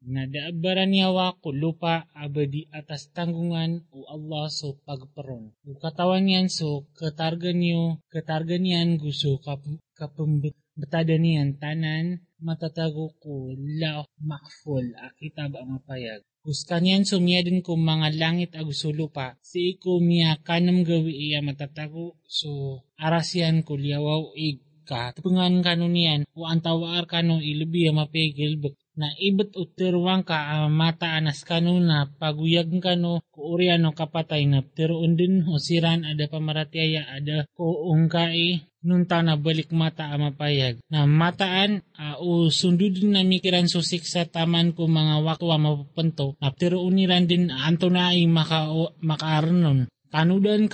na daabaran yawa ko lupa abadi atas tanggungan o Allah so pagparon. O katawan yan so katarga niyo, katarga niyan gusto kap, kapambatada niyan tanan matatago ko la makful akitab ang mapayag. Kuskanyan sumiyadin ko mga langit aguso lupa, si iko miya kanam gawi iya matatago so arasyan ko liyawaw ig ka, tupungan kanunian o antawaar kano ilubi mapigil na ibet utirwang ka uh, mata anas kano na paguyag kano ko uriano kapatay na pero undin o siran ada pamaratyaya ada ko ungkai nunta na balik mata amapayag na mataan uh, o sundudin na mikiran susik sa taman ko mga wakwa mapupunto. Na pero uniran din anto na ay maka, makaaranon kanudan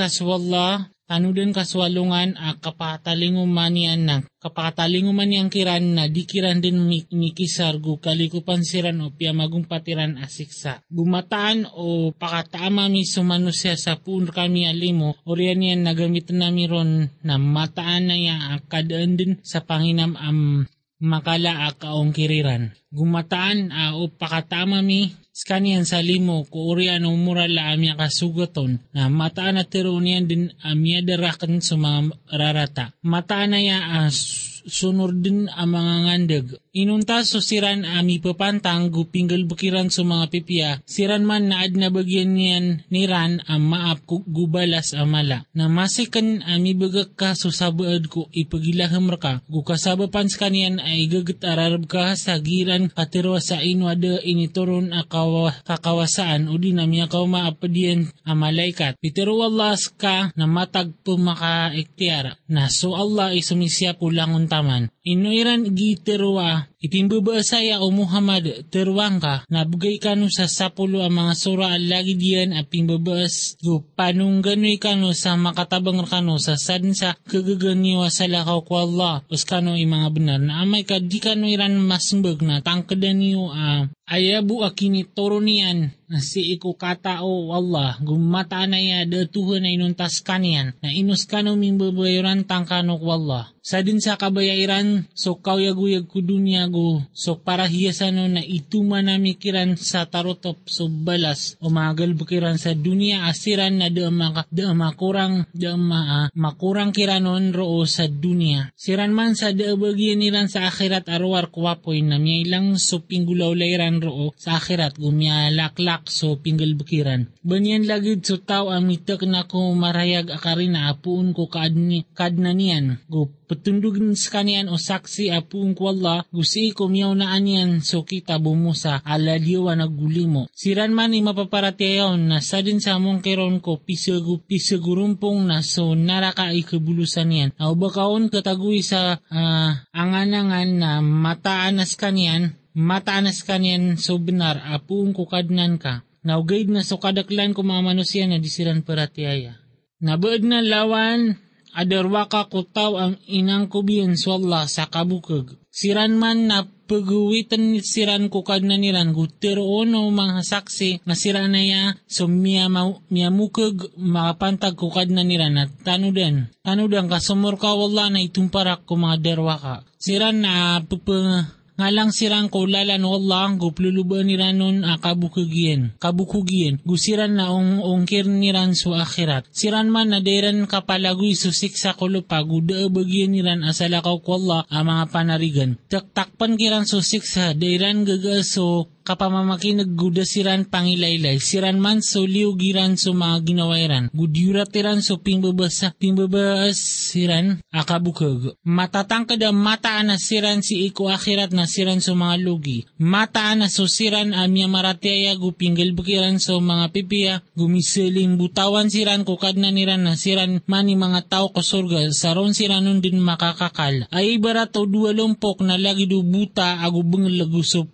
kaswallah tanudan kaswalungan a kapatalinguman yan na kapatalinguman yang kiran na dikiran din mikisar gu kalikupan siran o pia magumpatiran asiksa. Gumataan o pakataama mi sumanusya sa pun kami alimo o riyan yan nagamit na ron na mataan na ya kadaan din sa panginam am makala a kaong kiriran. Gumataan a o pakatama mi skanian sa limo ko urian umura la amya kasugaton na mataan na tirunian din amya darakan sa mga rarata. Mataan na ya as sunor din ang mga ngandag. Inunta so siran ami papantang gupinggal bukiran sa mga pipiya, siran man na ad na bagyan niyan niran ang maap gubalas amala. Na masikan ami bagak ka so sabaad ko ipagilaham ka, gukasabapan sa kaniyan ay gagat ararab ka sa giran katirwa sa inwada inituron akawa kakawasaan o di namya ka maapadiyan ang malaikat. Pitero Allah ka na matag pumaka iktiyara. Na so Allah isumisya pulangon taman. Inuiran giterwa Itimbabasaya o Muhammad terwang ka. Nabugay kanu sa sapulo ang mga sura. Lagi diyan at pimbabas go. Panungganoy kanu sa makatabang kanu sa sadin sa kagaganiwa sa lakaw ko Allah. Us kanu mga benar na amay ka di kanu iran masmbag na tangkadan niyo uh, ayabu akini toro niyan na si iku katao Allah. Gumata na ya datuhan na inuntas kanian na inus kanu mimbabayaran tangkano ko Allah. Sa din sa kabayairan so kawyaguyag ko dunya go so para hiyasano na ituma na mikiran sa tarotop so balas o magal bukiran sa dunya asiran na da, maka, da makurang da ma, uh, makurang kiranon roo sa dunya siran man sa da bagyan niran sa akhirat arwar kwapoy na miya ilang so pinggulaw layran roo sa akhirat gumya laklak so pinggal bukiran banyan lagid so tao amitak na ko marayag akarin na apuun ko kadni, kadnanian. Go patundugin sa kanian o saksi apuun ko Allah gusi ko miyaw na anyan so kita bumusa ala diwa nagulimo. Siran man ni mapaparatiyayon na sa din sa mong keron ko pisagu pisagurumpong na so naraka ay kabulusan yan. Au bakaon kataguy sa uh, anganangan na mataanas kanyan mataanas kanyan so benar apuun ko kadnan ka. Naugaid na so kadaklan ko mga manusia na disiran paratiyaya. Nabaad na lawan adarwaka ko taw ang inang kubiyan so Allah sa kabukag. Siran man na pagwitan siran ko kad na niran gutero ono mga saksi na siran na ya so miya, miya mukag makapantag ko kad na niran at tanudan. Tanudan kasumur ka wala na itumparak ko mga derwaka. Siran na pupang nga lang sirang ko lalan Allah gupluluba ni ranon a kabukugien. Kabukugien. Gusiran na ong ongkir ni ran su akhirat. Siran man na deran kapalagoy susik sa kulupa guda bagyan ni ran asalakaw ko Allah a mga panarigan. Taktakpan kiran susik deran gagaso kapamamaki nagguda siran pangilaylay, siran man so liugiran so mga ginawairan, gudyurat tiran so pingbabasa, pingbabas siran akabukag. Matatangkad ang mataan na siran si iko akhirat na siran so mga lugi. Mataan na so siran amya maratiaya gupinggal bukiran so mga pipiya, gumisiling butawan siran kukad na niran na siran mani mga tao ko surga, saron siranon din makakakal. Ay barat o duwalumpok na lagi do buta agubang lagu so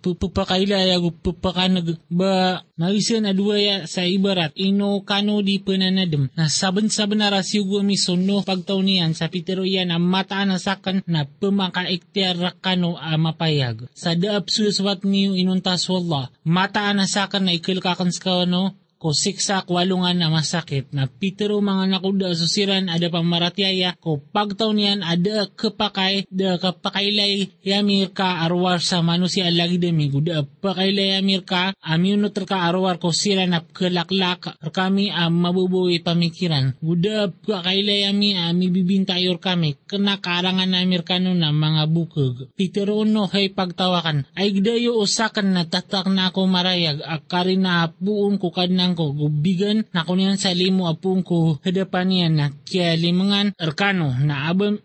papakanag ba naisen aduaya sa ibarat. Ino kano di pananadem na saban-saban na rasyo gumi sono pagtaw niyan sa pitero yan ang mata na sakan na pumakaiktiar kano a mapayag. Sa daap suswat niyo inuntas wala mata na sakan na ikilkakan sa kano ko siksa kwalungan na masakit na pitero mga nakuda susiran ada pamaratyaya ko pagtaw niyan ada kepakay da kapakailay yamir ka arwar sa manusia lagi demi guda pakailay yamir ka amiunot ka arwar ko sila na kelaklak kami am mabubuhay pamikiran. Guda pakailay yami ami bibintayor kami kena karangan na Amerikano na mga bukog pitero no hay pagtawakan. Ay gdayo usakan na tatak na ako marayag akarin na buong ko kadnang ko gubigan na kunyan sa limo apung ko hadapan niya na kya limangan erkano. Na abam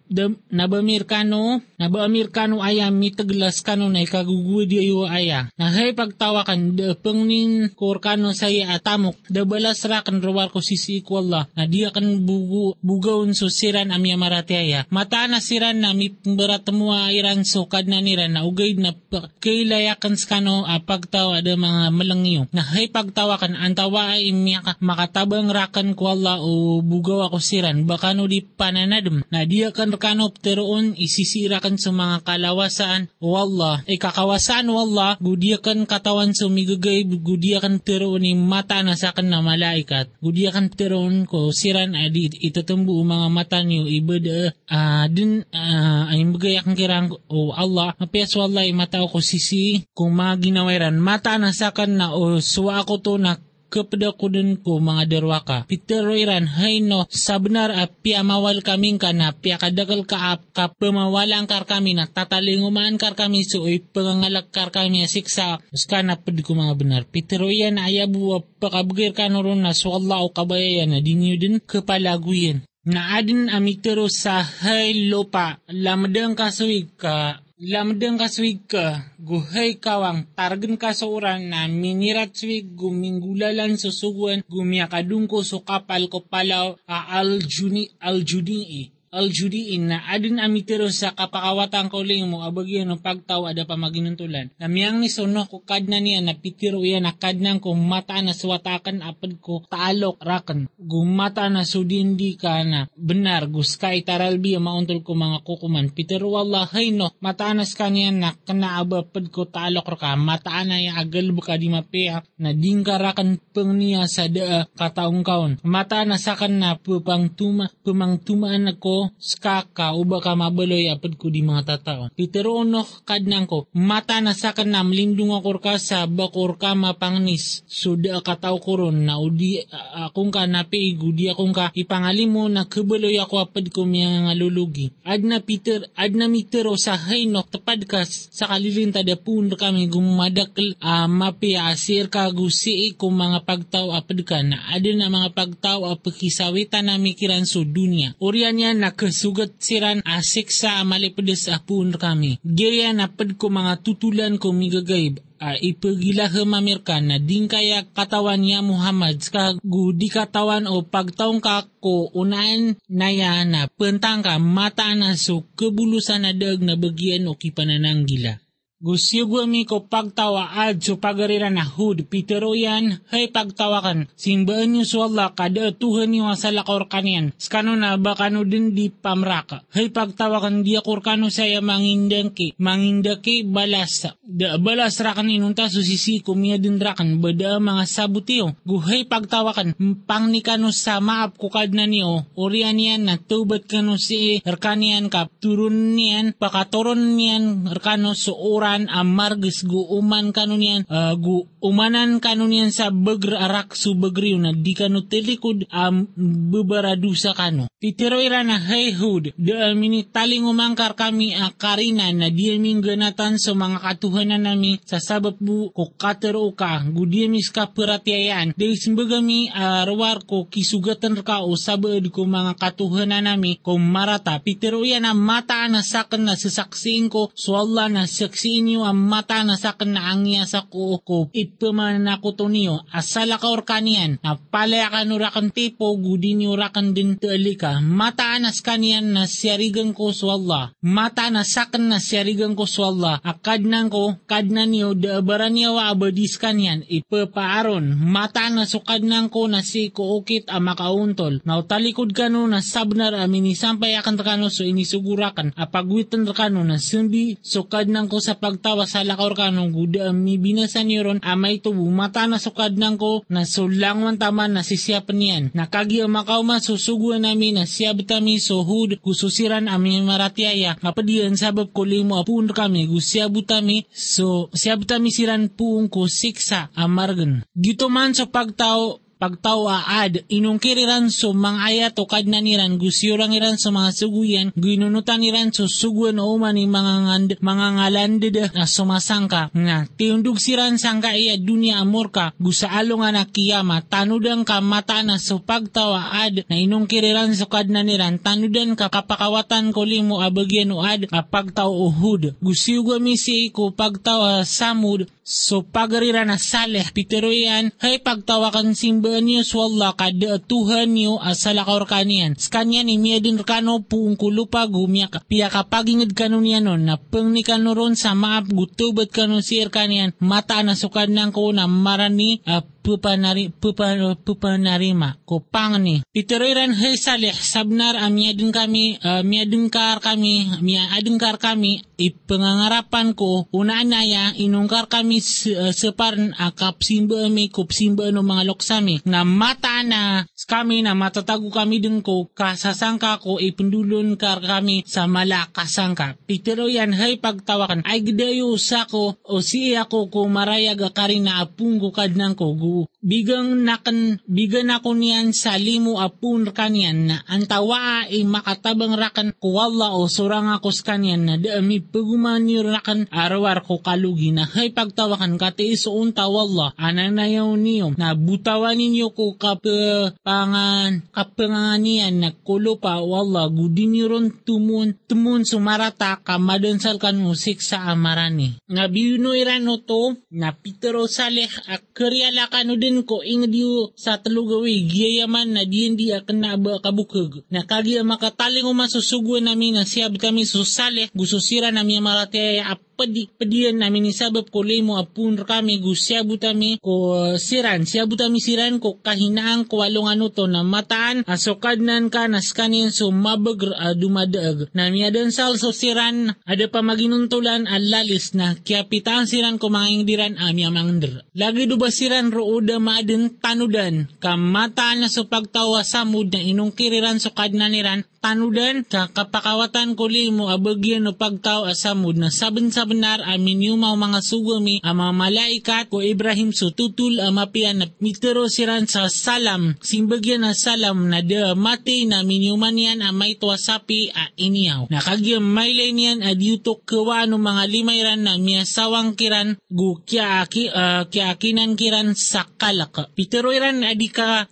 na bamirkano na bamirkano aya mitaglas kano na ikagugudi ayo aya. Na hay pagtawakan da pengnin korkano saya atamok da balas rakan rawar ko sisi ko Allah. Na dia kan bugu bugawon so siran amya marati aya. Mata na siran na mi berat temua iran so kadna niran na ugay na kailayakan skano uh, pagtawa da mga malangyo. Na hay pagtawakan antawa ay makatabang rakan ko Allah o bugaw ako siran. Baka no di pananadam na diya kan rakano teroon isisirakan sa mga kalawasan o Allah ay kakawasaan o Allah gudiya kan katawan sa migagay gudiya kan teroon ni mata na sa kan na malaikat. Gudiya kan teroon ko siran adi itatumbu mga mata niyo ibada uh, din uh, ay magayak kirang o Allah mapias wallah mata ko sisi kung mga ginawairan. Mata na sa kan na o suwa ako to na kepedakudan ko mga derwaka. Piteroiran hay no sa benar api amawal kaming ka na pia kadagal ka ap ka pemawalang kar kami na tatalingumaan kar kami so pangangalak kar kami siksa uska na mga benar. Piteroyan ayabu pakabgir ka noron na so Allah o kabayayan na dinyo din kepalaguyan. Na adin amitero sa hay lopa lamadang kasuig ka lamdeng kaswig ka, guhay kawang targen ka sa uran na minirat swig guminggulalan susuguan gumiakadung ko so kapal ko palaw a aljuni aljudi aljudiin na adin amitero sa kapakawatan ko ling mo abagyan ng pagtaw ada pa maginuntulan. Na miyang ni sono ko kadna niya na pitiro yan na kadnang ko mata na suwatakan apad ko taalok rakan. Gumata na sudindi ka na benar guskay taralbi mauntol ko mga kukuman. Pitiro wallah hay no mataanas ka niya na kanaabapad ko taalok raka mataan na yung agal buka di mapea na dingkarakan pang niya sa daa kataong kaon. Mata na sakan na pupang tuma pumang tumaan ako skaka uba ka mabaloy apad ko di mga tatao. Pitero ono kadnang ko, mata na sa kanam lindung akor ka sa bakor ka mapangnis. Suda kataw ko ron na udi akong ka napiig, udi akong ka ipangalim mo na kabaloy ako apad ko miya nga lulugi. Ad na Peter, ad na mitero sa hainok tapad ka sa kalilinta da pun kami gumadakl uh, mapia asir ka gusi kung mga pagtaw apad ka na adin na mga pagtaw apakisawitan na mikiran so dunia. Urian yan na nakasugat siran asik sa malipadas apun kami. Gaya napad ko mga tutulan ko migagayb uh, ipagilahem Amerika na din kaya katawan niya Muhammad ka di katawan o pagtaong ka ko unahan na yan na pentang ka mata na so kebulusan na dag na bagian o kipanananggila. Gusyo mi ko pagtawa ad so pagariran na hud pitero yan hay pagtawakan simbaan nyo so Allah kada tuhan nyo sa lakor kanian skano na bakano din di pamraka? Hay pagtawakan di akor kano saya mangindaki mangindaki balas da balas rakan inunta so sisi kumiya din rakan bada mga sabutiyo guhay pagtawakan pang ni kano sa maap kukad na niyo orian yan na tubat kano si erkanian kap turun niyan pakatoron niyan erkano so oran amargis gu uman kanunian uh, gu umanan kanunian sa bagr arak su bagriw na di kanu telikod am bebaradusa kanu. Titiro ira na hey hud da mini taling umangkar kami uh, karina na di aming ganatan sa mga katuhanan nami sa sabab bu ko katero ka gu di amis ka peratiayan da isimbagami uh, rawar ko kisugatan ka o sabad ko mga katuhanan nami ko marata. Pitiro yan mata na sakan na sasaksiin ko so Allah na saksiin inyo ang mata na sa kanaangya sa kuko ipaman na kuto niyo. Asala ka or kanian na palaya ka nurakan tipo gudi niyo rakan din talika mata anas kanian na siyarigan ko sa Allah. Mata na sakan na siyarigan ko sa Allah. Akad nang ko kadnan niyo daabaran niyo wa abadis kanian ipapaaron mata na sukad nang ko na si kuukit ang makauntol. Na utalikod kano na sabnar amin isampay akan kano so inisugurakan. Apagwitan kano na sumbi sukad nang ko sa pagtawa sa lakaw kano guda mi binasan niron amay tubo mata na sukad nang ko na sulang man taman na sisiyapan niyan. Nakagi makaw man susuguan na siya betami sohud kususiran amin maratiaya kapadiyan sabab ko limo apun kami gusya butami so siya butami siran puong ko siksa amargan. Gito man sa pagtao pagtawa ad inungkiriran so mga ayat o kadna niran gusyurang iran sa mga suguyan ginunutan iran so suguan o mani mga ngand, mga ngalandid na sumasangka. Nga tiundog siran sangka iya dunia amurka gusaalo nga na kiyama tanudang ka mata na so pagtawa ad na inungkiriran so kadna niran tanudan ka kapakawatan ko limo abagyan o ad pagtaw uhud. Gusyuga misi ko pagtawa samud So pagarira na saleh pitero yan, hay pagtawakan simbaan niyo swalla kada tuhan niyo asala kaor kanian. Skanya ni miya din kano puung kulupa gumya ka. Pia kapagingid kano niya nun na peng ni kano sa maap gutubat kano si kanian mata na sukad nang ko na marani uh, pupanari, pupan, pupanarima ko pangni. Piteroiran hay salih sabnar amiyadin kami, uh, miyadin kar kami, miyadin kar kami, ipangangarapan ko, unaan na ya, inungkar kami uh, separan akap simba mi, kup simba no mga loksami, na mata na kami na matatago kami din ko, kasasangka ko, ipundulon kar kami sa malakasangka. Pitero yan, hay pagtawakan, ay gidayo sa ko, o siya ko ko marayag karin na apunggo kadnang ko, gu bigang nakan bigan ako niyan sa limo apun kanyan na antawa ay makatabang rakan kuwala o surang ako kanyan na daami paguman rakan arawar ko kalugi na. Hay pagtawakan kati isuun tawalla anan na yaw niyo na butawan ninyo ko kapangan kapanganian na kulo pa wala gudin ron tumun tumun sumarata kamadansal kan musik sa amarani. Nga biyuno irano to na Pitero Saleh akaryala kan ano din ko ing diyo sa talugawi giyaman na diyan di akan na kabukag. Nakagi makataling umasusuguan namin na siyab kami susale gususira namin marate padi padian namin ni sabab ko limo apun kami gusyabu tami ko siran. Siyabu tami siran ko kahinaan ko walong ano to na mataan asokadnan ka nas kanin so mabag uh, dumadaag na miyadan sal so siran ada pa maginuntulan alalis na. Kiapitan siran ko mga ingdiran ami amangder lagi do ba siran rooda maadin tanudan. Kamataan na so pagtawa samud na inungkiriran so kadnaniran tanudan ka kapakawatan ko limo abagyan no pagtaw asamud na saben sa benar amin yumaw mga sugami ang mga malaikat ko Ibrahim so tutul amapian na mitero siran sa salam. Simbagyan na salam na de mati na minyuman yan a may tuwasapi a iniyaw. Nakagyam may niyan a diutok kawa no mga limayran na miyasawang kiran gu kya, aki, uh, kya akinan kiran sa kalaka pitero iran a di ka,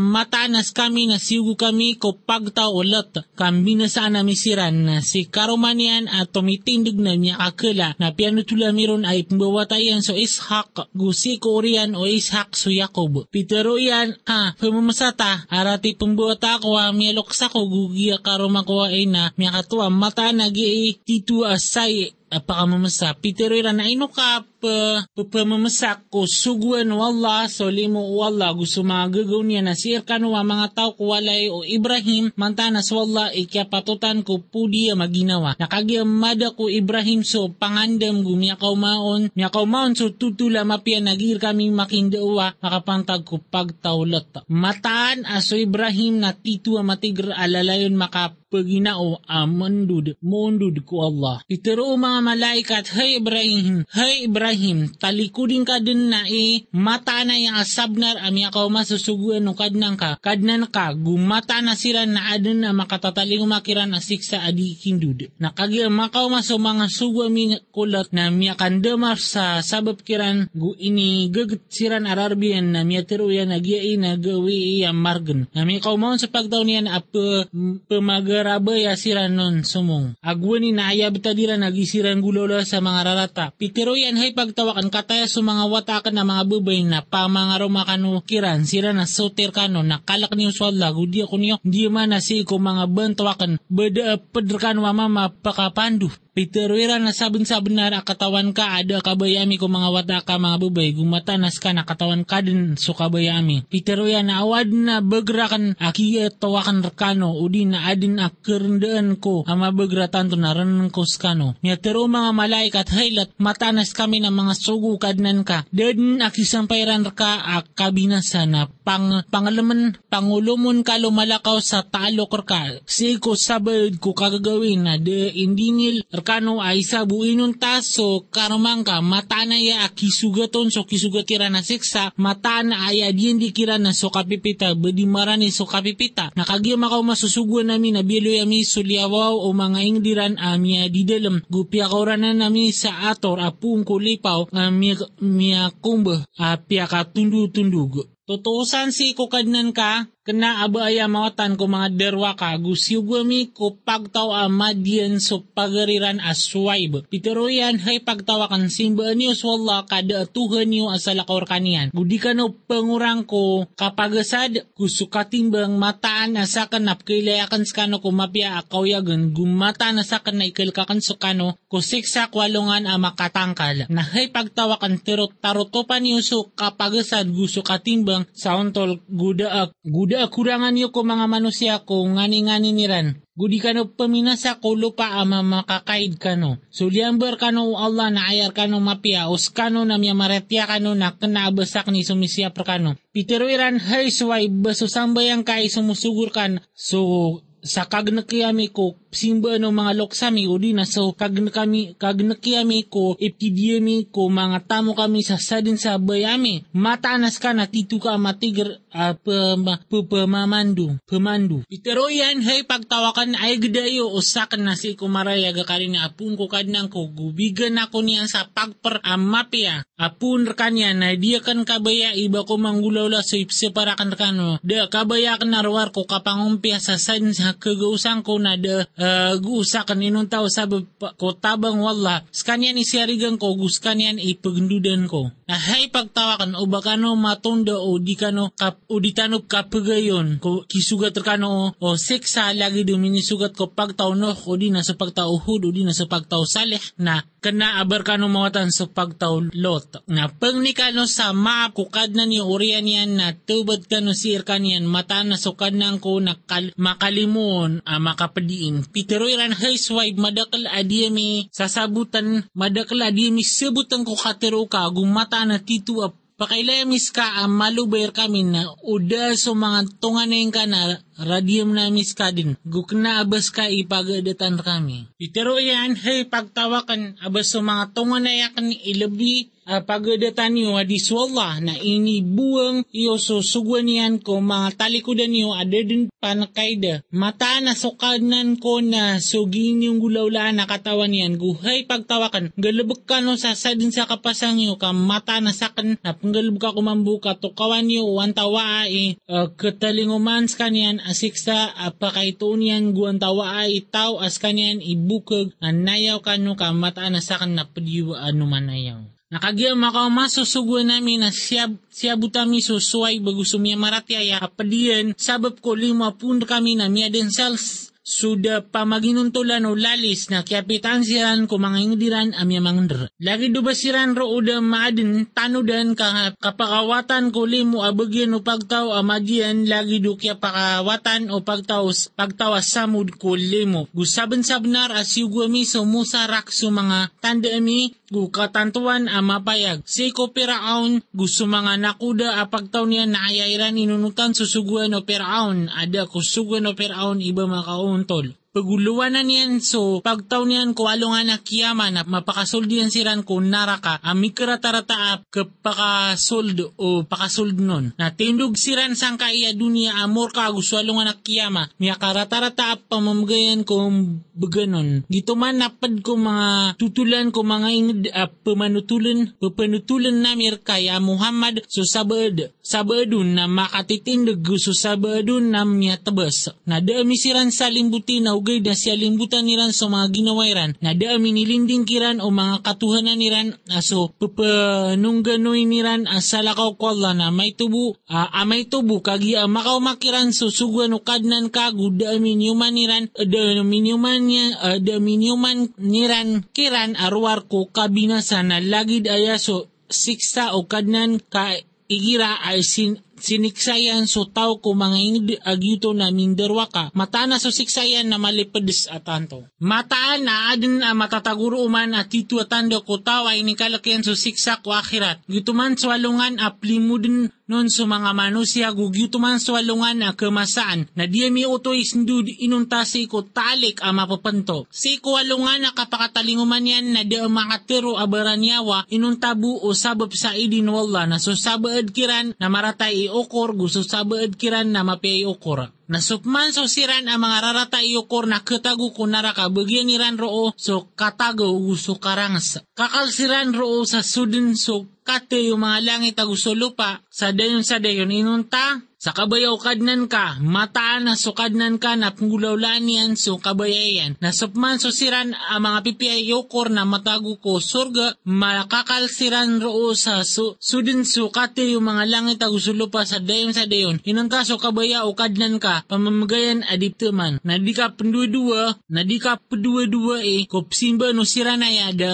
matanas kami na siugo kami ko pagtaw tao ulat kambina sana misiran na si karomanian at tumitindig na niya kakila na pianutula miron ay pambawatayan so ishak gusi ko orian o ishak so Yakob. Pitero yan ah pumamasata arati pambawata ko ha miyaloksa ko gugiya karomakuha ay na miya katuwa mata nagi titu asay apakamamasa. Pitero ira na ino ka pa, papamamasak ko suguan wala so limo wala gusto mga gagaw niya na sir kanwa mga tao ko walay o Ibrahim mantanas wala ikyapatutan ko pudi maginawa. Nakagiamada ko Ibrahim so pangandam gumiyakaw maon miyakaw maon so tutula mapia nagir kami makindawa makapantag ko pagtawlat. Mataan aso Ibrahim na titua matigr alalayon makap paginao amandud mondud ko Allah. Itero mga malaikat, Hay Ibrahim, Hay Ibrahim, talikudin ka din na e, mata na yung asabnar ami ako masusuguan no kadnang ka, kadnan ka, gumata na sila na adun na makatataling umakiran na siksa adi kindud. Nakagya makaw maso mga sugu ami kulat na miyakandamar sa sabab kiran gu ini gagat siran ararbian na miyatiro yan nagyai na gawi iya margan. Na miyakaw maon sa pagdaw niyan ap pamagar rabay asiran nun sumong. Agwani na ayab tadira nagisiran gulola sa mga rarata. Pitero yan hay pagtawakan kataya sa mga watakan na mga bubay na pamangaro makano kiran sira na soter kano na kalak niyo swalla gudi ako niyo di man na si ko mga bantawakan beda pedrekan wama mapakapandu Piterwira na sabon sa benar akatawan ka ada kabayami ko mga wata ka mga bubay gumatanas ka nakatawan ka din so kabayami. Piterwira na awad na begrakan aki tawakan rekano udi na adin akirndaan ko ama begra tanto na ranan ko skano. Niya tero mga malaikat haylat matanas kami na mga sugu kadnan ka. Den aki sampairan ka akabinasa na pang pangalaman pangulumon ka lumalakaw sa talok ka. Siko sabad ko kagagawin na de indingil kano ay sa buinon taso karumang ka mata na ya kisugaton so kisugatira na siksa mata na ay adien di kira na so kapipita bedi marani so kapipita. Nakagiyam ako masusuguan namin na bilo yami suliawaw o mga ingdiran amia didelem gupia kauran na nami sa ator apung kulipaw amia mia kumba apia ka tundu-tundug Tutusan si kukadnan ka, kena aba aya mawatan ko mga derwa ka, gusyugami ko pagtaw amadyan so pagariran aswayb. Pitero yan, hay pagtawakan simbaan niyo swalla kada atuhan niyo asalakor kanian. Gudi ka no pangurang ko, kapagasad, kusukatimbang mataan asa kanap kailayakan skano ko mapya akaw yagan, gumata na sa kanay ikalkakan sukano, kusiksa kwalungan a makatangkal. Na hay pagtawakan tirot tarotopan niyo so kapagasad gusukatimbang bang sa ontol guda ak guda akurangan yo ko mga manusia ko ngani-ngani niran Gudi kano paminasa ko lupa ama makakaid kano. Suliamber kano Allah na ayar kano mapia os kano na miya maretya kano na kanabasak ni sumisiya per kano. Pitero iran hay suway baso sambayang kay sumusugur kan so sa kagnakiyami ko simba no mga loksami o di na so kagnakami kagnakiyami ko epidiyami ko mga tamo kami sa sadin sa bayami matanas ka na titu ka matiger uh, pamamandu pemandu pero yan hay pagtawakan ay gdayo usakan na si kumaraya gakari na apun ko kadnang ko gubigan ako niya sa pagper amapya apun kanya na dia kan kabaya iba ko manggulawla so ipseparakan kano da kabaya narwar ko kapangumpya sa sadin sa kagausan ko na da uh, gusa kaninong tao sabi ko tabang wala skanyan isiarigan ko gus kanyan ipagdudan ko na hay pagtawakan o baka no matunda o di kano kap o di tanong kapagayon ko kisugat kano o seksa lagi dumini sugat ko pagtaw no o di na sa pagtaw hud o di na sa pagtaw salih na kana aber kano mawatan sa pagtaw lot. Na pang ni kano sa maap kukad na ni urian yan na tubad kano sir kanyan mata na sukad nang ko na kal- makalimon uh, makapadiin. Pitero iran housewife madakal adiyami sasabutan madakal adiyami sabutan ko katero ka gumata na titu a pakailamis ka ang malubayar kami na uda so mga tunganin ka radium na mis ka din. Gukna abas ka ipagadatan kami. Pero yan, hey, pagtawakan abas so mga tunganayakan ilabi uh, pagadatan niyo adiswalla na inibuang iyo so sugwan niyan ko mga talikudan niyo ada din panakaida. Mata na sukanan ko na sugin yung gulawlaan na katawan niyan. Guhay pagtawakan. Galabag ka no sa sadin sa kapasang niyo ka mata na sakan na panggalab ka kumambuka to kawan niyo wantawa ay uh, katalinguman sa kanyan asiksa apakaitunian guan tawa ay itaw as kanyan ibukag anayaw kano ka na sakan na padiwa ano manayaw. Nakagiyam makaw masusuguan namin na siyab, siyabutami susuway bago sumya maratyaya kapadiyan sabab ko lima pun kami na miya din sales suda pamaginuntulan o lalis na kiapitan siran ko mga ingdiran amya mangder. Lagi do basiran ro uda maadin tanudan ka kapakawatan ko limo abagyan o pagtaw amagyan lagi do kya pakawatan o pagtaw pagtawas samud ko limo. Gusaban sabnar as yugwami so musarak so mga tanda ami gu katantuan a mapayag. Si ko piraon gusto mga nakuda a pagtaw niya na ayairan inunutan susuguan o piraon ada kusuguan o piraon iba makauntol. Paguluan na niyan so, pagtaw niyan ko alo nga na kiyama na mapakasoldian siran ko naraka, amikra tarataap kapakasold o pakasold nun. Na tindog siran sang kaya dunia amor ka gusto alo nga na kiyama, miya karatarataap pamamagayan ko baganon. Dito man napad ko mga tutulan ko mga ingid uh, pamanutulan, papanutulan na kaya Muhammad so sabad, sabadun na makatitindag gusto sabadun na miya tabas. Na dami siran sa limbuti na ugay na siya limbutan niran sa mga ginawairan na da minilinding kiran o mga katuhanan niran aso papanungganoy niran asalakaw ko Allah na may tubo uh, amay tubo kagi uh, makaw makiran so suguan ukadnan ka guda minyuman niran da minyuman niya uh, da minyuman niran kiran arwar ko kabinasa na lagid ayaso siksa o kadnan ka igira ay sin siniksayan so tao ko mga ingid agyuto na minderwa ka mata na so siksayan na malipedes atanto mataan na adin a matataguro uman at titu atando ko tao ay nikalakyan so siksa ko akhirat. Gituman so alungan aplimudin non so mga manusia gugyutuman so alungan na kemasaan na diya mi utoy sindud inuntasi ko talik a mapapanto. Si ko alungan na kapakatalinguman yan na di makatiro abaranyawa inuntabu o sabab sa idin wala na so sabaad kiran na maratay iokor gusto sabaad kiran na mapiyay okor. Nasupman so siran ang mga rarata iukor na katago ko naraka bagyan niran roo so katago gusto karangas. Kakalsiran roo sa sudin so kate yung mga langit agusto lupa sa dayon sa dayon inunta sa kabayaw kadnan ka, mataan na sukadnan ka na punggulawlaan yan so kabayayan. Nasupman so siran ang mga pipiyay yokor na matago ko surga, makakalsiran roo sa su, sudin sukate yung mga langit agusulo pa sa dayon sa dayon. Inunta so kabaya o kadnan ka, pamamagayan adiptaman. Na di ka pendua-dua, na di ka pendua-dua eh, kopsimba no siran na ya, da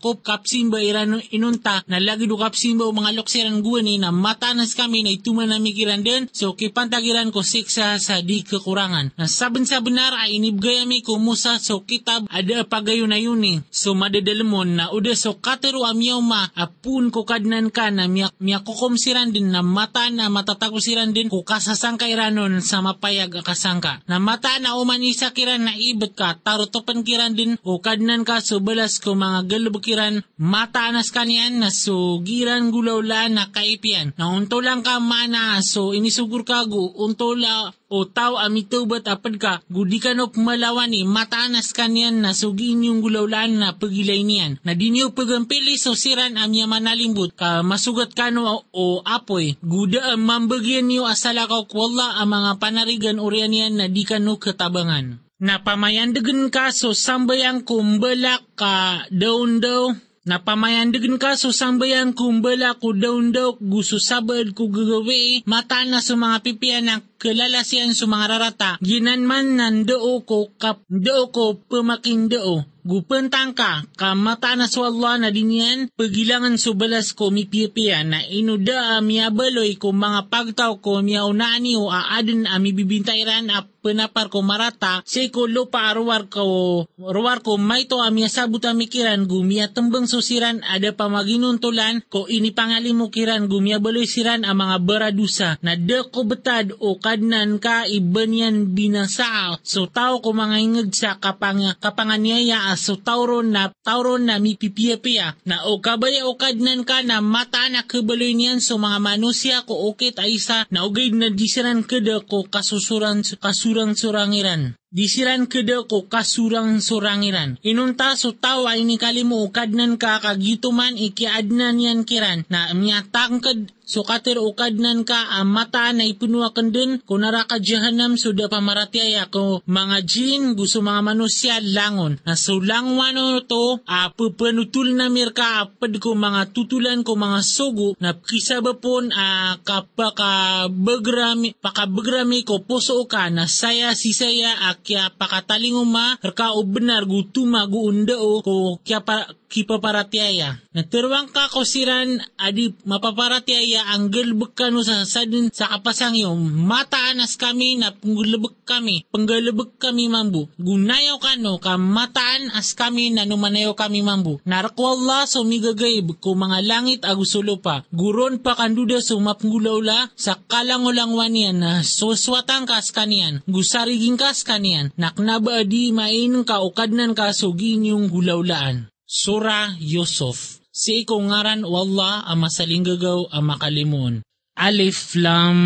kop kapsimba irano inunta, na lagi do kapsimba o mga loksiran guwan eh, na matanas kami na ituman na mikiran din, So kipantagiran ko siksa sa di kekurangan. Na saben sa benar ay inibgayami ko musa so kitab ada pagayo na yun eh. So madadalamon na uda so katero amyaw ma apun ko kadnan ka na miyak miyakukom siran din na mata na matatakusiran din ko kasasangka iranon sa mapayag kasangka. Na mata na uman isa kiran na ibet ka tarutopan kiran din o kadnan ka so balas ko mga galabukiran mata anas kanyan na so giran gulawla na kaipian. Na unto lang ka mana so inis sugur kago untola o tao amitubat apad ka gudikan op malawani matanas kanyan na sugin yung gulaulaan na pagilay niyan. Na dinyo pagampili so siran amya manalimbut ka masugat kano o apoy. Guda ang mambagyan niyo asala ka kwalla ang mga panarigan orian yan na di kano katabangan. Na pamayandagan ka so sambayang kumbalak ka daun daw Napamayandagan ka so sambayan kumbala ko daun daw gusto sabad ko gagawi mata na sa mga pipian na kalalasian sa mga rarata. Ginanman nan doo ko kap doo ko pemakin doo. Gupentang ka, kamata na sa Allah na dinyan, pagilangan subalas ko mipipian na inuda miabaloy ko mga pagtaw ko miaunani o aadin ami bibintairan a penapar ko marata, say ko lupa arwar ko, arwar ko may to amia sabut amikiran gumia tembang susiran ada pamaginuntulan ko ini pangalimukiran gumia baloy siran ang mga baradusa. Na de ko betad o kadnan ka ibanyan binasa. So tao ko mga ingag sa kapang, kapanganyaya. Aso tauron na tauron na mipipiya na o kabaya o kadnan ka na mata na kabaloy niyan. So mga manusia ko okit ay isa na ugay na disiran kada ko kasusuran kasurang surangiran. Disiran kada ko kasurang surangiran. Inunta so tao ay ni kalimu kadnan ka kagituman ikiadnan yan kiran na miyatang kad so kater ukadnan ka ang mata na ipunuakan din kung naraka jahanam suda pamaratiaya ko mga jin gusto mga manusia langon na so langwano to a pupanutul na mirka apad ko mga tutulan ko mga sugo na kisaba pon a kapaka begrami pakabegrami ko puso ka na saya si saya a kya pakatalinguma rka o benar gutuma guunda o ko kya pa, kipaparatiaya. Nagtirwang ka siran adi mapaparatiaya ang galbek kano sa sadin sa kapasang yung mataanas kami na punggulabek kami, panggalabek kami mambu. Gunayaw kano ka mataan as kami na numanayaw kami mambu. Narako Allah so migagayb ko mga langit agusulo pa. Guron pa kanduda so mapunggulawla sa kalangolangwan yan na suswatang kas kanian. Gusariging kas kanian. Naknaba adi main ka ukadnan ka so ginyong gulawlaan. Sura Yusuf. Si ikaw ngaran wala ang masalinggagaw ang makalimun. Alif Lam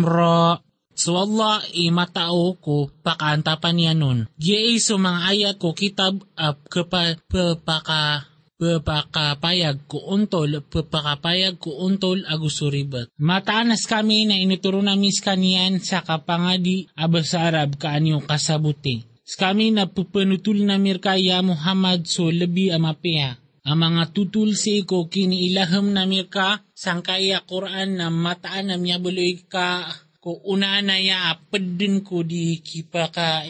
Ra. So Allah imatao ko pakanta pa niya nun. Giyay so mga ayat ko kitab up kapa paka pagpakapayag ko untol, pagpakapayag ko untol agusuribat. Mataanas kami na inuturo namin kaniyan sa kapangadi abas sa Arab kasabuti. Kami na pupanutul na mirkaya Muhammad so lebi amapea. Ang mga tutul si ko kini ilaham na mirka sangkaya Quran na mataan na miyabuloy ka ko una na ya apedin ko di kipa ka.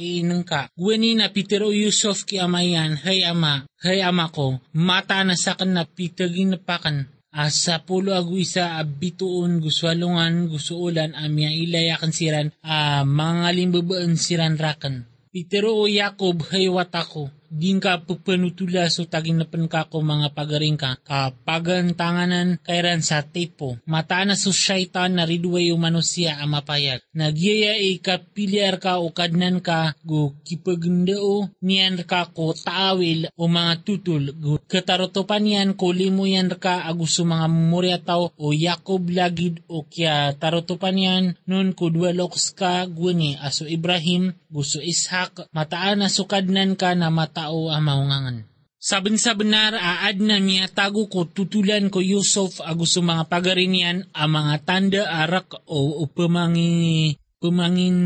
Gwani na Peter o Yusuf ki amayan, hay ama, hay ama ko, mata na sa kan na pitagin na pakan. Asa pulo agu isa abituon guswalungan gusuulan amya ilayakan siran a mga limbabaan siran rakan. Peter o Jacob hay watako din ka pupanutula so taging napan ka ko mga pagaring ka kapagan tanganan kairan sa tipo. Mata na so syaitan na ridway yung manusia ang mapayag. Nagyaya ikapiliar ka o kadnan ka go kipagndao niyan ka ko taawil o mga tutul go katarotopan yan ko limo yan ka aguso mga memorya tao o Yakob lagid o kya tarotopan yan nun ko dwaloks ka guni aso Ibrahim gusto Ishak mataan na sukadnan ka na mata tao ang maungangan. Sabin sa benar, aad na niya tago ko tutulan ko Yusuf agus mga pagarinyan ang mga tanda arak o upamangi pumangin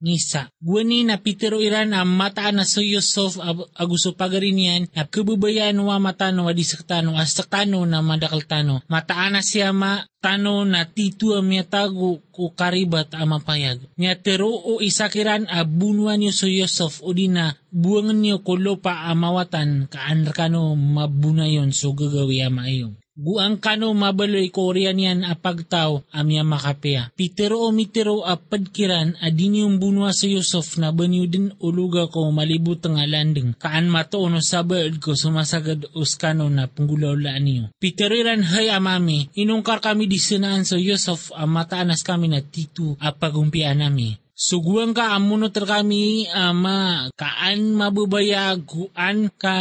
nisa. Gwani na pitero iran ang mata na so Yusuf aguso pagarinyan na kebubayan wa matano wa disaktano asaktano na madakaltano. Mataan na siya ma tano na titu ang tago ko karibat ang mapayag. Nya tero o isakiran a bunwan niyo so Yusuf o di na buwangan niyo ko lopa amawatan kaan kano mabunayon so gagawi amayong. Guang kano mabaloy korean yan apagtaw amya makapea. Pitero o mitero apadkiran adini yung bunwa sa Yusuf na banyo din uluga ko malibut nga landing. Kaan mato no sabad ko sumasagad uskano na punggulaulaan niyo. Piteriran hay amami, inungkar kami disinaan sa Yusuf ang mataanas kami na titu apagumpian nami. Suguan ka amunot kami ama kaan mabubaya guan ka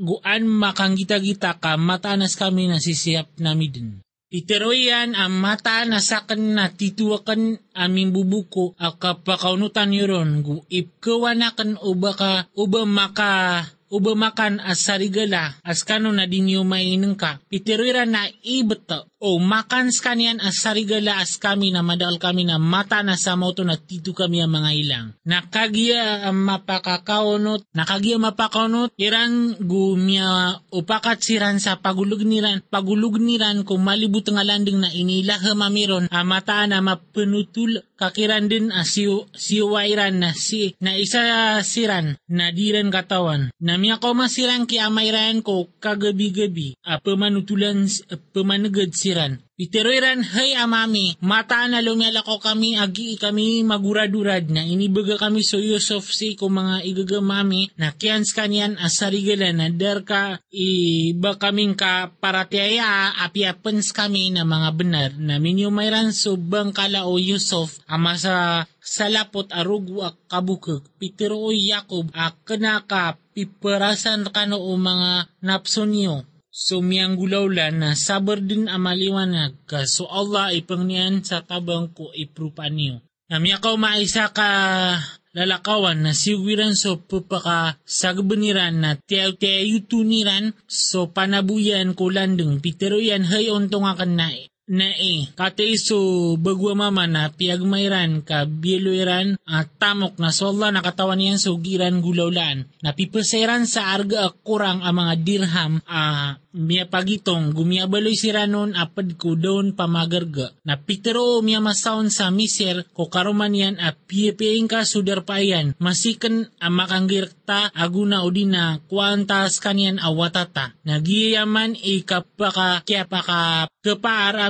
guan makanggita-gita ka matanas kami na sisiyap nami din. Iteroyan ang mata na sakan na tituwakan aming bubuko ang kapakaunutan yuron gu ipkawanakan uba ka uba maka uba makan as sarigala as kano na din yung mainang ka. Pitiruira na ibeto o makan skanian as sarigala as kami na madal kami na mata na sa moto na tito kami ang mga ilang. Nakagiya ang mapakakaunot, nakagiya mapakaunot, iran gumya upakat siran sa pagulog niran, pagulog niran kung malibut nga landing na inilaha mamiron, ang mata na mapenutul kakiran din as siw, siwairan na si na isa siran na diran katawan. Namya ko masiran ki amayran ko kagabi-gabi. A pamanutulan pamanagad siran. Iteroiran, hay amami, mata na lumyala ko kami, agi kami maguradurad na. Inibaga kami so Yusuf si ko mga igagamami na kiyans kanyan asarigala na dar ka iba kaming ka paratiaya apiapens kami na mga benar. Na minyo mayran so bang kala o Yusuf ama sa salapot arugu ak kabukag pitero o Yakob ak kanaka piperasan kano o mga napsonyo. Sumiyang gulawlan na sabar din amaliwanag ka. So Allah ipangnian sa tabang ko iprupan niyo. Namiyakaw maisa ka lalakawan na siwiran so pupaka sagbeniran na tiyaw tiyaw tuniran so panabuyan ko landeng pitero yan hay ontong akan na na e, kate iso bagwa mama na piagmayran ka bieloiran at tamok na sola nakatawan niyan sa ugiran gulaulaan. Napipaseran sa arga kurang ang mga dirham a miya pagitong gumiabaloy si Ranon apad ko doon pamagarga. Na pitero miya masaon sa miser ko karuman yan a piyepeing ka sudar pa yan. Masikan ang makanggirta aguna o di na kuantas kanyan awatata. Nagiyaman ikapaka kya paka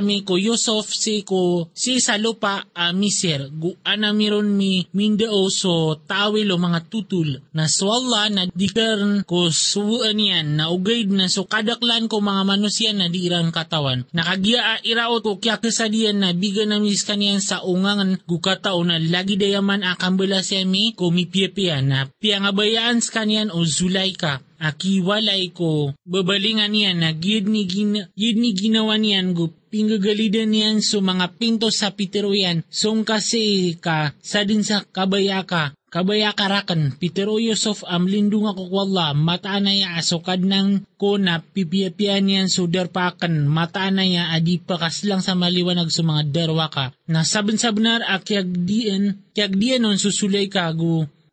kapaarami ko Yusuf si ko si sa lupa a miser gu anamiron mi mindao so tawil o mga tutul. Na swalla na dikern ko suwaan yan na ugaid na so kadaklan ko mga manusia na dirang katawan. Nakagia iraot ko kya kasadian na biga na mis kaniyan sa ungangan gukatao na lagi dayaman akang bala siya mi ko mipiapia na piangabayaan sa kaniyan o zulay ka akiwalay ko babalingan niyan na gid ni, gina, ginawa niyan gu pinggagalidan niyan so mga pinto sa piteroyan song kasi ka sa din sa kabaya ka kabaya karakan, Peter o Yusuf am lindung ako kwalla, mataan na ya asukad ng ko na pipiapian yan so darpakan, mataan na ya adi pa kaslang sa maliwanag sa mga darwa ka. Na sabon sa benar akyag diyan, kyag diyan nun susulay ka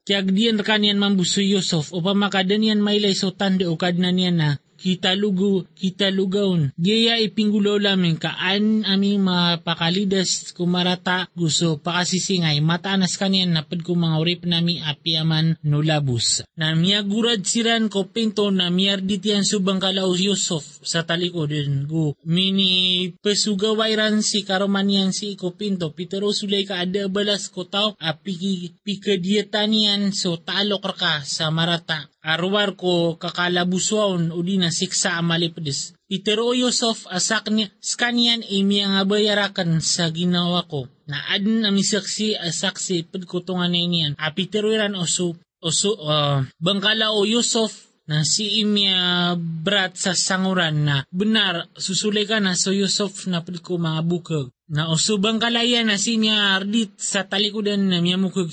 gu, kyag diyan kanian mambuso Yusuf, upang makadanian mailay so tanda ukad na na, kita lugu, kita lugaon. Gaya ipinggulo lamin kaan aming mapakalidas kumarata gusto pakasisingay mataanas kanian napad ko mga urip nami api aman nulabus. Na miyagurad siran ko pinto na miyarditian subang kalaw Yusuf sa talikod gu mini pesugawairan si karomanian si ko pinto pitero sulay ka ada balas ko tao api pikadietanian so talok ka sa marata arwar ko kakalabuswaon o di na siksa amalipadis. Itero Yusuf asak niya, skanyan imi ang abayarakan sa ginawa ko. Na adin ang misaksi asaksi pagkutungan na iniyan. Apiteruiran oso, oso, uh, bangkala o Yusuf na si imya brat sa sanguran na benar susulay ka na so Yusuf na ko mga bukag. Na usubang kalaya na si niya ardit sa talikudan na miya mukag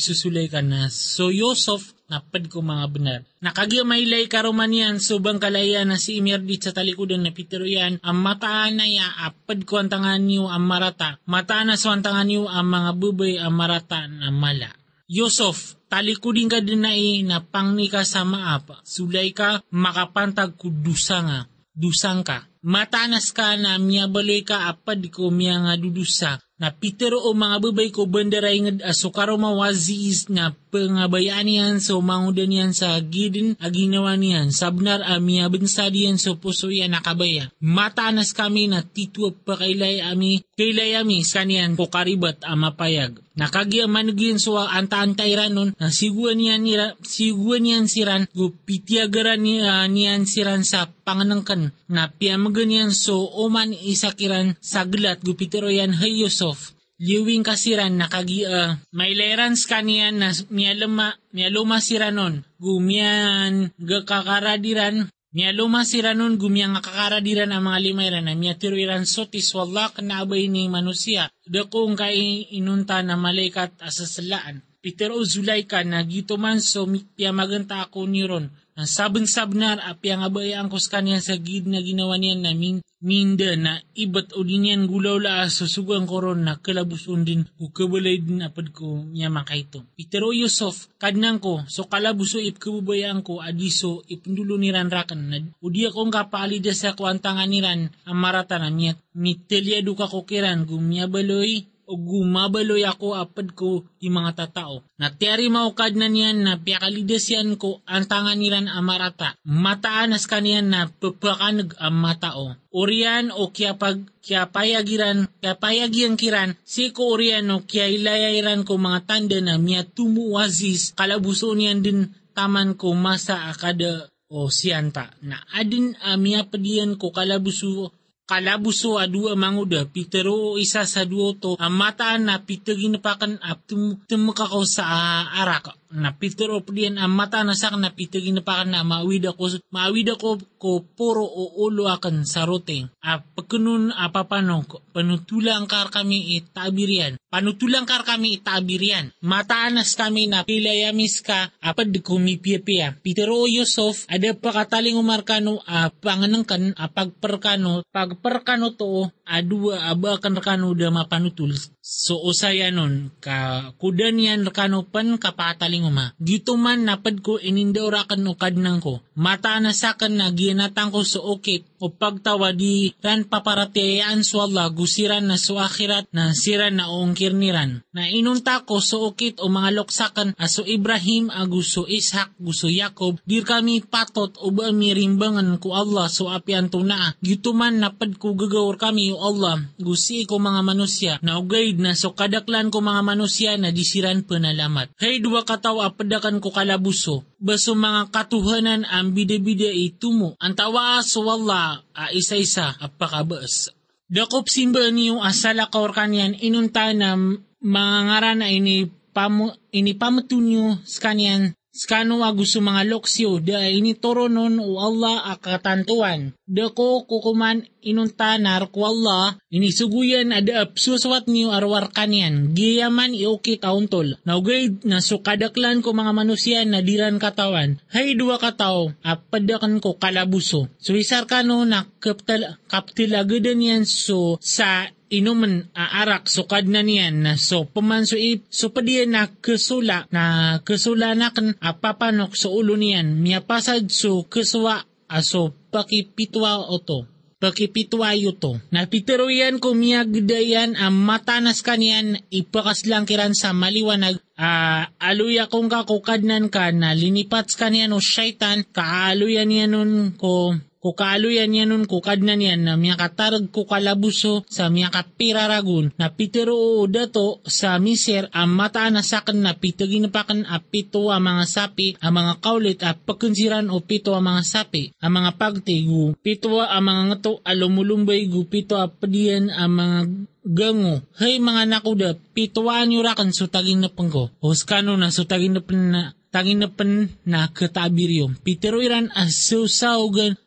na so Yusuf napad ko mga benar. Nakagya mailay karomanian subang kalaya na si imirdit sa talikudan na pitero yan, ang mataan na ya apad ko ang tangan niyo ang marata, mataan na so ang tangan niyo ang mga bubay ang marata na mala. Yusuf, talikudin ka din na eh, na pangni ka sa maapa, sulay ka makapantag kudusa nga, dusang ka. Matanas ka na miyabaloy ka apad ko miya nga dudusa, na pitero o mga babay ko bandaray nga asukaro mawazis na pangabayaan niyan so mangudan niyan sa gidin aginawa niyan sabnar ami abansa diyan so puso yan nakabaya. Matanas kami na titwa pa kailay ami kailay ami skaniyan ko karibat amapayag. Nakagya manugin so anta-antay ranon na siguan niyan nira, siguan niyan siran go pitiagaran niya, niyan siran sa panganangkan na piyamagan niyan so oman isakiran sa glat go pitero yan hay Yusuf liwing kasiran nakagi uh, may lerans kaniyan na miyaluma miyaluma siranon gumiyan gakakaradiran miyaluma siranon gumiyang kakaradiran. Ang mga limayran na miyatiruiran sotis wala kanabay ni manusia. Dakong kay inunta na malaikat asasalaan Peter o Zulay ka na gito man so pia maganta ako niron ang sabon sabnar api ang abayaan ko sa kanya sa gid na ginawa niya na min, minda na ibat o din yan gulaw la susugang koron na kalabuson din o kabalay din apad ko niya makaito. Pero Yusuf, kadnang ko, so kalabuso ip kabubayaan ko adiso ipindulo ni ranrakan na o di akong kapaalida sa kuantangan ni ran ang marata na niya mitelyado ka kukiran gumiyabaloy o gumabaloy ako apad ko yung mga tatao. Na tiyari maukad na niyan na piakalides ko ang tangan nilan amarata. Mataanas kaniyan na papakanag ang matao. Orian o kya pag kya payagiran, kya payagian kiran, si ko orian o kya ilayairan ko mga tanda na miya tumuwazis, kalabuso niyan din taman ko masa akada o siyanta. Na adin miya padiyan ko kalabuso kalabuso a dua manguda pitero isa sa duo to ang mataan na pitagin pakan ap tum, tumukakaw sa uh, arak na pitero padian ang mata na sak na pitagin pakan na maawid ako maawid ako ko puro o ulo akan sa roteng. A pagkunun a papano panutulang kar kami itabirian panutulang kar kami itabirian mataanas kami na pilayamis ka apad kumipia-pia. Pitero Yusuf ada pa kataling umarkano a panganangkan a pagperkano pagperkano to adua aba kan rekano da mapanutul so usaya nun ka kudan yan rekano pan kapataling uma. Dito man napad ko inindaw rakan ukad nang ko. Mata na sakan na ginatang ko so okit o pagtawa di ran paparatiyaan so Allah gusiran na so akhirat na siran na ongkir niran na inunta ko so okit o mga loksakan aso Ibrahim aguso Ishak gusto Yakob dir kami patot o ba mirimbangan ko Allah so apian tuna dito man napad ko gagawar kami Allah gusi ko mga manusia na ugay na so kadaklan ko mga manusia na disiran penalamat. Hey dua kataw apadakan ko kalabuso, baso mga katuhanan ang bide-bide itumo, ang tawa so wala a isa-isa apakabas. Dakop simba niyong asala kaur kanyan inunta na mga ngara na ini pamu, ini pamutunyo sa kanyan skano wa gusto mga loksyo da ini toronon o Allah akatantuan. Da ko kukuman inuntanar ko Allah ini suguyan ada apsuswat niyo arwar kanyan. Giyaman iuki kauntol. Naugay na sukadaklan ko mga manusia na diran katawan. Hay dua katao apadakan ko kalabuso. So isar kano na kaptil, kaptilagadan yan so sa inuman aarak sukad na niyan na so pamanso ip so padiyan na kesula na kesula na apapanok sa ulo niyan miyapasad so keswa aso pakipitwa oto pakipitwa yuto. Na piteroyan ko miyagdayan ang matanas kanyan ipakaslang kiran sa maliwanag uh, aluya kong kakukadnan ka na linipats kanyan o syaitan kaaluya niya nun ko kukaluyan yan nun kukadnan yan na miya katarag kukalabuso sa miya kapiraragun na pitero dato sa miser ang mataan na sakan na pitagin pa kan apito ang mga sapi ang mga kaulit at pagkunsiran o pito ang mga sapi ang mga pagtigu pito ang mga ngato alumulumbay gu pito apadian ang mga gango. Hey mga nakuda, pituan nyo rakan sutagin na pangko. Huskano na sutagin na na tangin na pan na katabiryo. Pitero iran as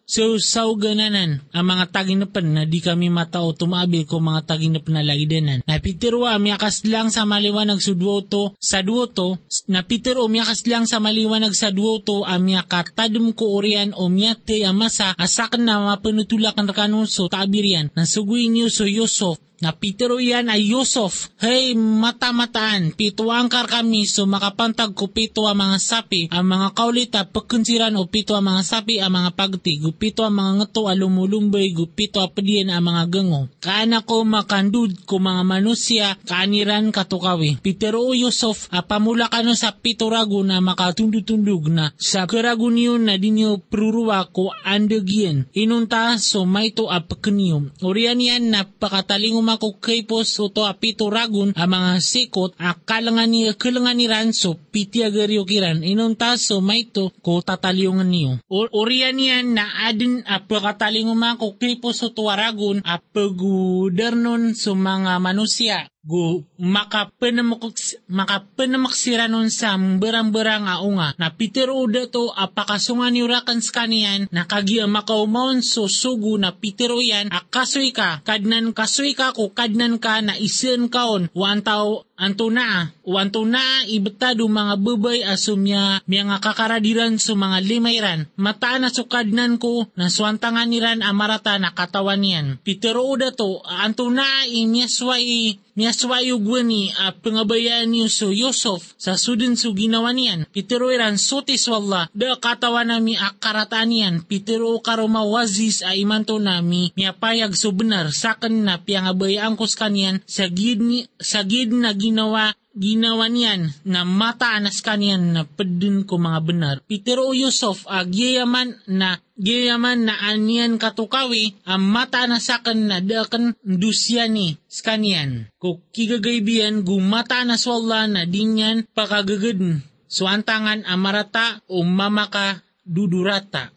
susaugan, susauganan ang mga tagin na di kami matao tumabil ko mga tagin na panalagidanan. Na pitero miyakas lang sa maliwanag sa duoto, sa duoto, na pitero miyakas lang sa maliwanag sa duoto amya katadum ko orian o miyate amasa asakan na mapanutulakan kanun so tabirian. Na suguin niyo so Yusuf na Peter yan ay Yusuf. Hey, mata-mataan, pito angkar kami so makapantag ko pito ang mga sapi, ang mga kaulita pagkunsiran o pito ang mga sapi, ang mga pagti, gupito ang mga ngato alumulumbay, gupito apadian ang mga gango. Kaana ko makandud ko mga manusia, kaaniran katukawi. Peter o Yusuf, apamula ka no sa pito rago na makatundutundug na sa karagun yun na dinyo pruruwa ko andagyan. Inunta so maito apakaniyo. Orian yan na pakataling ako kay pos uto apito ragun ang mga sikot akalangan ni kalangan ni ranso piti agaryo kiran inunta so maito ko tatalyongan niyo. Orian yan na adin apakataling umako kay pos uto ragun apagudernon so mga manusia. Gu makapanamaksira nun sa berang-berang nga unga. Na Peter Uda to apakasungan yurakan skanian na kagi makaumaon so sugu na Peter yan akasoy ka kadnan kasoy ka ko kadnan ka na isen kaon. Wantaw anto na wanto na ibetado mga babay asumya nga kakaradiran sa mga limayran. Mata na sukadnan ko na swantangan niran amarata na katawan niyan. Peter Uda to anto na imyaswa i Miyaswayo gwani a pangabayaan niyo so Yusuf sa sudin so ginawa niyan. Pitero iran sutis wala da katawan nami akarataan niyan. Karoma wazis a imanto nami miyapayag so benar sakan na piyangabayaan ko kanyan sa gid, sa gid na ginawa ginawa niyan na mataanas kaniyan na pedun ko mga benar. Peter o Yusuf agyayaman na gayaman na aniyan katukawi ang matanasakan na dakan dusyani skanian. Kung kigagaybiyan gumatanas wala na dinyan pakagagad. So antangan amarata o mamaka dudurata.